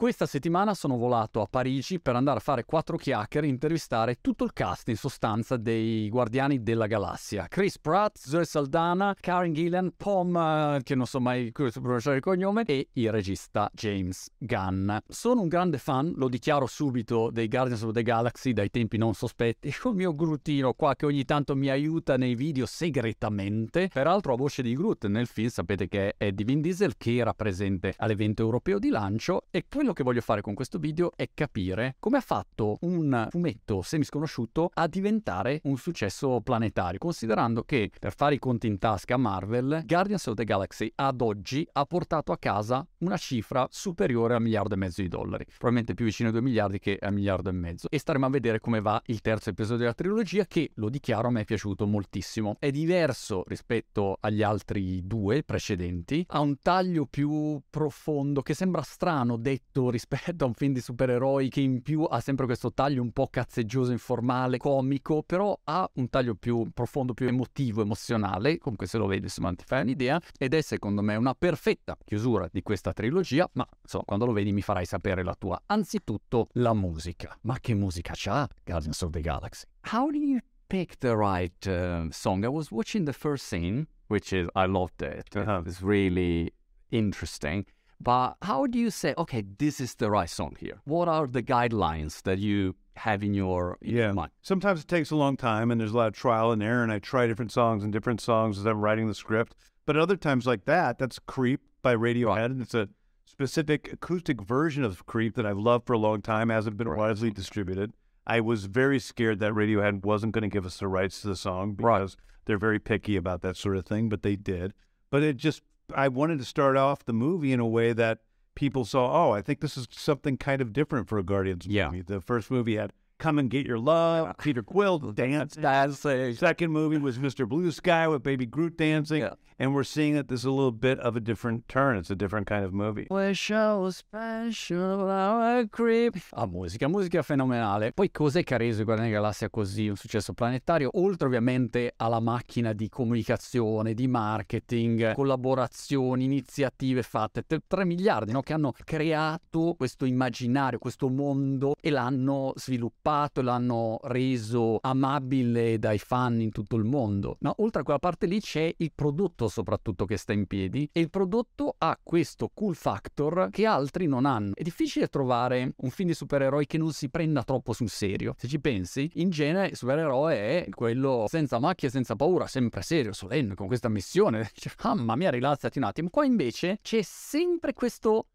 Questa settimana sono volato a Parigi per andare a fare quattro chiacchiere e intervistare tutto il cast in sostanza dei Guardiani della Galassia. Chris Pratt, Zoe Saldana, Karen Gillan, Pom, eh, che non so mai pronunciare il cognome, e il regista James Gunn. Sono un grande fan, lo dichiaro subito, dei Guardians of the Galaxy dai tempi non sospetti, col mio Grootino qua che ogni tanto mi aiuta nei video segretamente. Peraltro a voce di Groot nel film sapete che è di Vin Diesel che era presente all'evento europeo di lancio e quello quello che voglio fare con questo video è capire come ha fatto un fumetto semisconosciuto a diventare un successo planetario, considerando che per fare i conti in tasca Marvel, Guardians of the Galaxy ad oggi ha portato a casa una cifra superiore a un miliardo e mezzo di dollari, probabilmente più vicino a 2 miliardi che a un miliardo e mezzo. E staremo a vedere come va il terzo episodio della trilogia che, lo dichiaro, a me è piaciuto moltissimo. È diverso rispetto agli altri due precedenti, ha un taglio più profondo che sembra strano detto detto rispetto a un film di supereroi che in più ha sempre questo taglio un po' cazzeggioso, informale, comico, però ha un taglio più profondo, più emotivo, emozionale, comunque se lo vedi insomma ti fai un'idea, ed è secondo me una perfetta chiusura di questa trilogia, ma insomma quando lo vedi mi farai sapere la tua. Anzitutto la musica. Ma che musica c'ha Guardians of the Galaxy? How do you pick the right uh, song? I was watching the first scene, which is, I loved it. Uh-huh. It's really interesting. But how do you say, okay, this is the right song here? What are the guidelines that you have in your, in yeah. mind? Sometimes it takes a long time and there's a lot of trial and error, and I try different songs and different songs as I'm writing the script. But other times like that, that's Creep by Radiohead, and it's a specific acoustic version of Creep that I've loved for a long time, hasn't been right. widely distributed. I was very scared that Radiohead wasn't going to give us the rights to the song because right. they're very picky about that sort of thing, but they did. But it just I wanted to start off the movie in a way that people saw, oh, I think this is something kind of different for a Guardians yeah. movie. The first movie had Come and Get Your Love, Peter Quill dancing. dancing. Second movie was Mr. Blue Sky with Baby Groot dancing. Yeah. And we're seeing that there's a little bit of a different turn. It's a different kind of movie. We're so special, our creep. Ah, musica, musica fenomenale. Poi cos'è che ha reso Guardiani della Galassia così un successo planetario? Oltre ovviamente alla macchina di comunicazione, di marketing, collaborazioni, iniziative fatte, 3 miliardi no? che hanno creato questo immaginario, questo mondo e l'hanno sviluppato sviluppato, l'hanno reso amabile dai fan in tutto il mondo. Ma oltre a quella parte lì c'è il prodotto soprattutto che sta in piedi e il prodotto ha questo cool factor che altri non hanno. È difficile trovare un film di supereroi che non si prenda troppo sul serio. Se ci pensi, in genere il supereroe è quello senza macchie, senza paura, sempre serio, solenne, con questa missione. Mamma mia, rilassati un attimo. Qua invece c'è sempre questo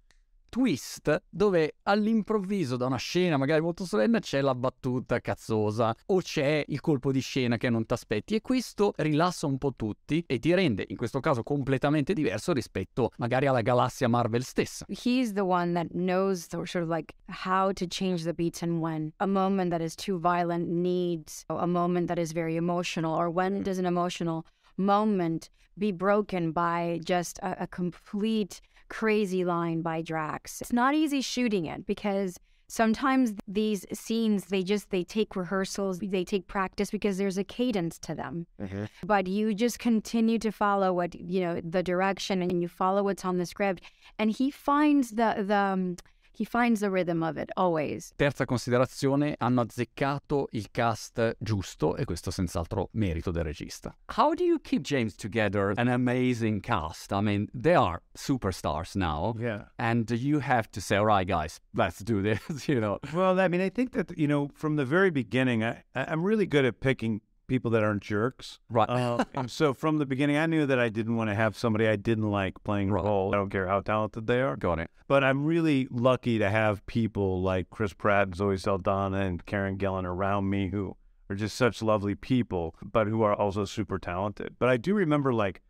twist dove all'improvviso da una scena magari molto solenne c'è la battuta cazzosa o c'è il colpo di scena che non ti aspetti e questo rilassa un po' tutti e ti rende in questo caso completamente diverso rispetto magari alla galassia Marvel stessa. He's the one that knows sort of like how to change the beats and when a moment that is too violent needs a moment that is very emotional or when does an emotional moment be broken by just a, a complete crazy line by Drax. It's not easy shooting it because sometimes these scenes they just they take rehearsals they take practice because there's a cadence to them mm-hmm. but you just continue to follow what you know the direction and you follow what's on the script and he finds the the um, He finds the rhythm of it, always. Terza considerazione, hanno azzeccato il cast giusto e questo senz'altro merito del regista. How do you keep James together? An amazing cast. I mean, they are superstars now. Yeah. And you have to say, all right, guys, let's do this, you know. Well, I mean, I think that, you know, from the very beginning, I, I'm really good at picking people that aren't jerks. Right. Uh, and so from the beginning, I knew that I didn't want to have somebody I didn't like playing right. role. I don't care how talented they are. Got it. But I'm really lucky to have people like Chris Pratt, Zoe Saldana, and Karen Gillan around me who are just such lovely people, but who are also super talented. But I do remember like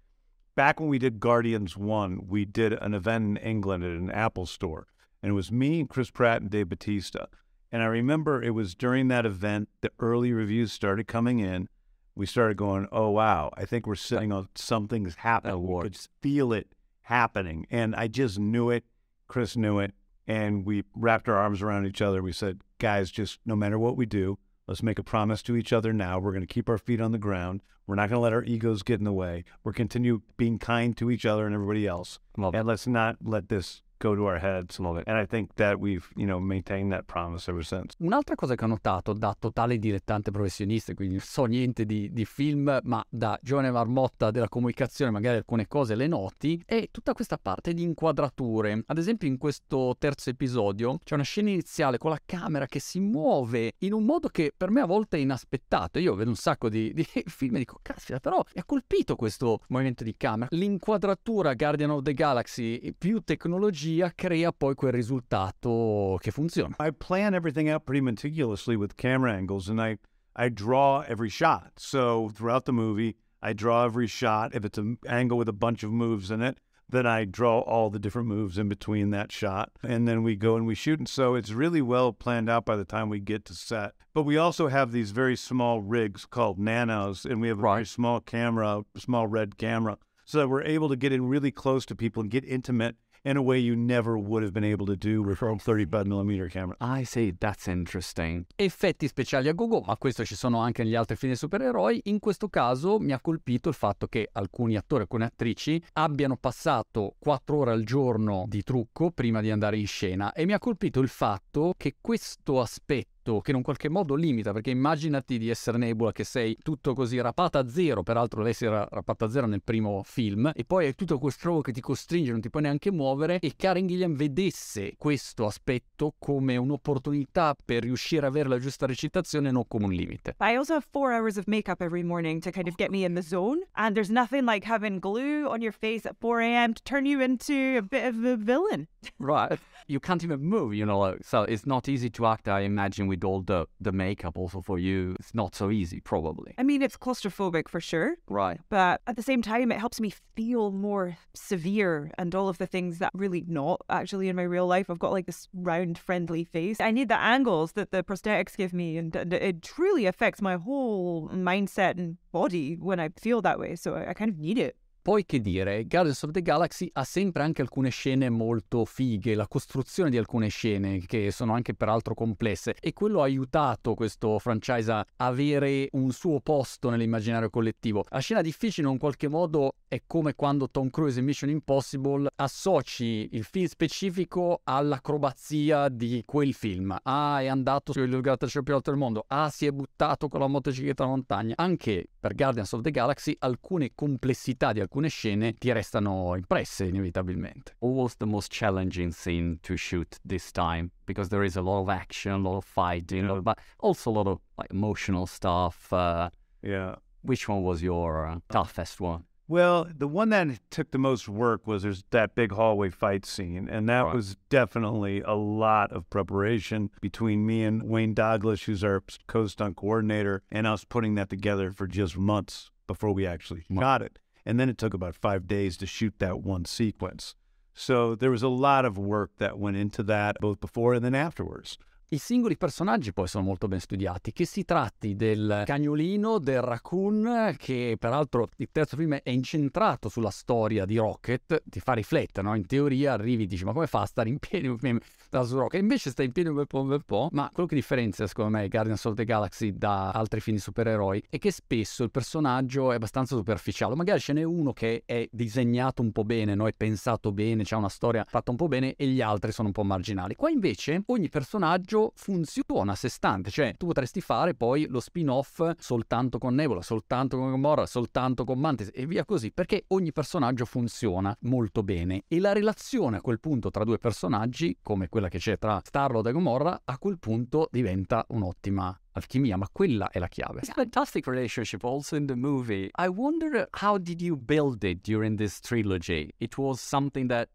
back when we did Guardians 1, we did an event in England at an Apple store. And it was me, and Chris Pratt, and Dave Batista. And I remember it was during that event, the early reviews started coming in. We started going, oh, wow, I think we're sitting on something's happening. We could feel it happening. And I just knew it. Chris knew it. And we wrapped our arms around each other. We said, guys, just no matter what we do, let's make a promise to each other now. We're going to keep our feet on the ground. We're not going to let our egos get in the way. We're continue being kind to each other and everybody else. and let's not let this go to our heads. Love it. And I think that we've, you know, maintained that promise ever since. Un'altra cosa che ho notato da totale dilettante professionista, quindi non so niente di, di, film, ma da giovane marmotta della comunicazione magari alcune cose le noti, è tutta questa parte di inquadrature. Ad esempio in questo terzo episodio c'è una scena iniziale con la camera che si muove in un modo che per me a volte è inaspettato. Io vedo un sacco di, di film e dico, caspita, però mi ha colpito questo movimento di camera. L'inquadratura Guardian of the Galaxy più tecnologia crea poi quel risultato che funziona. I plan everything out pretty meticulously with camera angles and I I draw every shot. So throughout the movie, I draw every shot. If it's an angle with a bunch of moves in it, then I draw all the different moves in between that shot. And then we go and we shoot. And so it's really well planned out by the time we get to set. But we also have these very small rigs called nanos, and we have a very small camera, small red camera, so that we're able to get in really close to people and get intimate in a way you never would have been able to do with a 35 millimeter camera. I see, that's interesting. Effetti speciali a gogo, ma questo ci sono anche negli altri film di supereroi. In questo caso mi ha colpito il fatto che alcuni attori e alcune attrici abbiano passato 4 ore al giorno di trucco prima di andare in scena e mi ha colpito il fatto che questo aspetto che in un qualche modo limita, perché immaginati di essere Nebula che sei tutto così rapata a zero, peraltro lei si era rapata a zero nel primo film, e poi hai tutto quel strobo che ti costringe, non ti puoi neanche muovere, e Karen Gilliam vedesse questo aspetto come un'opportunità per riuscire a avere la giusta recitazione, non come un limite. I also have four hours of makeup every morning to kind of get me in the zone, and there's nothing like having glue on your face at 4 a.m. to turn you into a bit of a villain. Right. You can't even move, you know, so it's not easy to act, I imagine, with all the, the makeup also for you. It's not so easy, probably. I mean, it's claustrophobic for sure, Right. but at the same time, it helps me feel more severe and all of the things that really not actually in my real life. I've got like this round, friendly face. I need the angles that the prosthetics give me, and, and it truly affects my whole mindset and body when I feel that way. So I, I kind of need it. Poi che dire, Guardians of the Galaxy ha sempre anche alcune scene molto fighe, la costruzione di alcune scene che sono anche peraltro complesse e quello ha aiutato questo franchise a avere un suo posto nell'immaginario collettivo. La scena difficile in un qualche modo è come quando Tom Cruise in Mission Impossible associ il film specifico all'acrobazia di quel film. Ah, è andato sul grattacielo più alto del mondo. Ah, si è buttato con la motocicletta alla montagna. Anche per Guardians of the Galaxy alcune complessità di alcune scene ti restano impresse inevitabilmente. What was the most challenging scene to shoot this time? Because there is a lot of action, a lot of fighting, Yeah. but also a lot of like emotional stuff. Uh, Yeah. which one was your uh, toughest one? Well, the one that took the most work was there's that big hallway fight scene, and that Right. was definitely a lot of preparation between me and Wayne Douglas, who's our co-stunt coordinator, and us putting that together for just months before we actually shot it. And then it took about five days to shoot that one sequence. So there was a lot of work that went into that, both before and then afterwards. I singoli personaggi poi sono molto ben studiati, che si tratti del cagnolino, del raccoon, che peraltro il terzo film è incentrato sulla storia di Rocket, ti fa riflettere, no? In teoria arrivi e dici ma come fa a stare in piedi un film su Rocket? Invece sta in piedi un bel po', un bel po', ma quello che differenzia secondo me Guardians of the Galaxy da altri film di supereroi è che spesso il personaggio è abbastanza superficiale, magari ce n'è uno che è disegnato un po' bene, no? è pensato bene, c'ha una storia fatta un po' bene e gli altri sono un po' marginali. Qua invece ogni personaggio funziona a sé stante, cioè tu potresti fare poi lo spin-off soltanto con Nebula, soltanto con Gamora, soltanto con Mantis e via così, perché ogni personaggio funziona molto bene e la relazione a quel punto tra due personaggi, come quella che c'è tra Star-Lord e Gamora, a quel punto diventa un'ottima alchimia, ma quella è la chiave. It's a fantastic relationship also in the movie. I wonder how did you build it during this trilogy? It was something that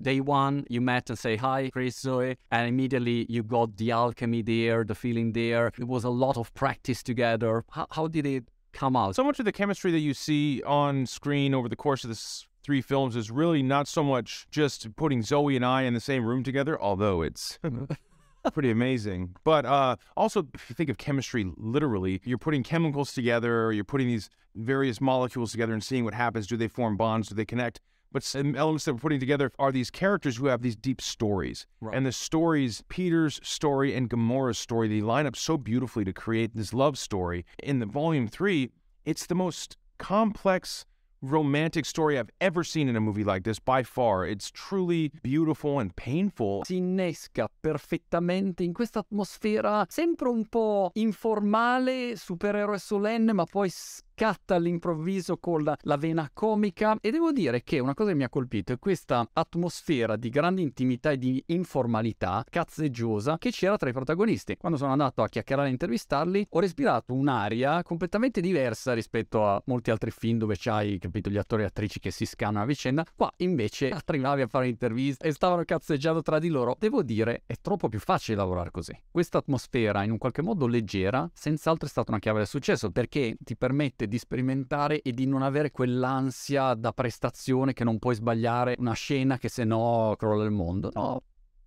day one you met and say hi chris zoe and immediately you got the alchemy there the feeling there it was a lot of practice together how, how did it come out So much of the chemistry that you see on screen over the course of this three films is really not so much just putting Zoe and I in the same room together, although it's pretty amazing. But uh, also, if you think of chemistry literally, you're putting chemicals together, you're putting these various molecules together and seeing what happens. Do they form bonds? Do they connect? But some um, elements that we're putting together are these characters who have these deep stories. Right. And the stories, Peter's story and Gamora's story, they line up so beautifully to create this love story. In the volume three, it's the most complex romantic story I've ever seen in a movie like this by far. It's truly beautiful and painful. Si innesca perfettamente in questa atmosfera sempre un po' informale, supereroe solenne, ma poi scatta all'improvviso con la, la, vena comica e devo dire che una cosa che mi ha colpito è questa atmosfera di grande intimità e di informalità cazzeggiosa che c'era tra i protagonisti. Quando sono andato a chiacchierare e intervistarli ho respirato un'aria completamente diversa rispetto a molti altri film dove c'hai, capito, gli attori e attrici che si scannano a vicenda. Qua invece arrivavi a fare interviste e stavano cazzeggiando tra di loro. Devo dire, è troppo più facile lavorare così. Questa atmosfera in un qualche modo leggera, senz'altro è stata una chiave del successo perché ti permette permette di sperimentare e di non avere quell'ansia da prestazione che non puoi sbagliare una scena che se no crolla il mondo. No,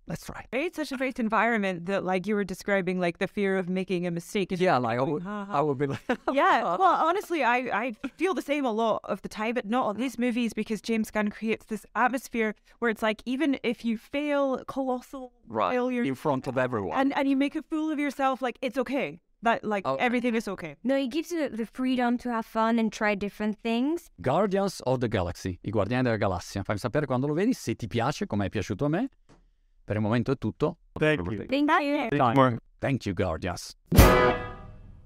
That's right. It's such a great environment that, like you were describing, like the fear of making a mistake. Yeah, like I would, I would be like. yeah, well, honestly, I, I feel the same a lot of the time, but not on these movies because James Gunn creates this atmosphere where it's like even if you fail colossal right. failure in front of everyone, and and you make a fool of yourself, like it's okay. That like oh. everything is okay. No, it gives you the freedom to have fun and try different things. Guardians of the Galaxy, i Guardiani della Galassia. Fammi sapere quando lo vedi, se ti piace, come è piaciuto a me. Per il momento è tutto. Thank you. Thank you. Thank you, Guardians.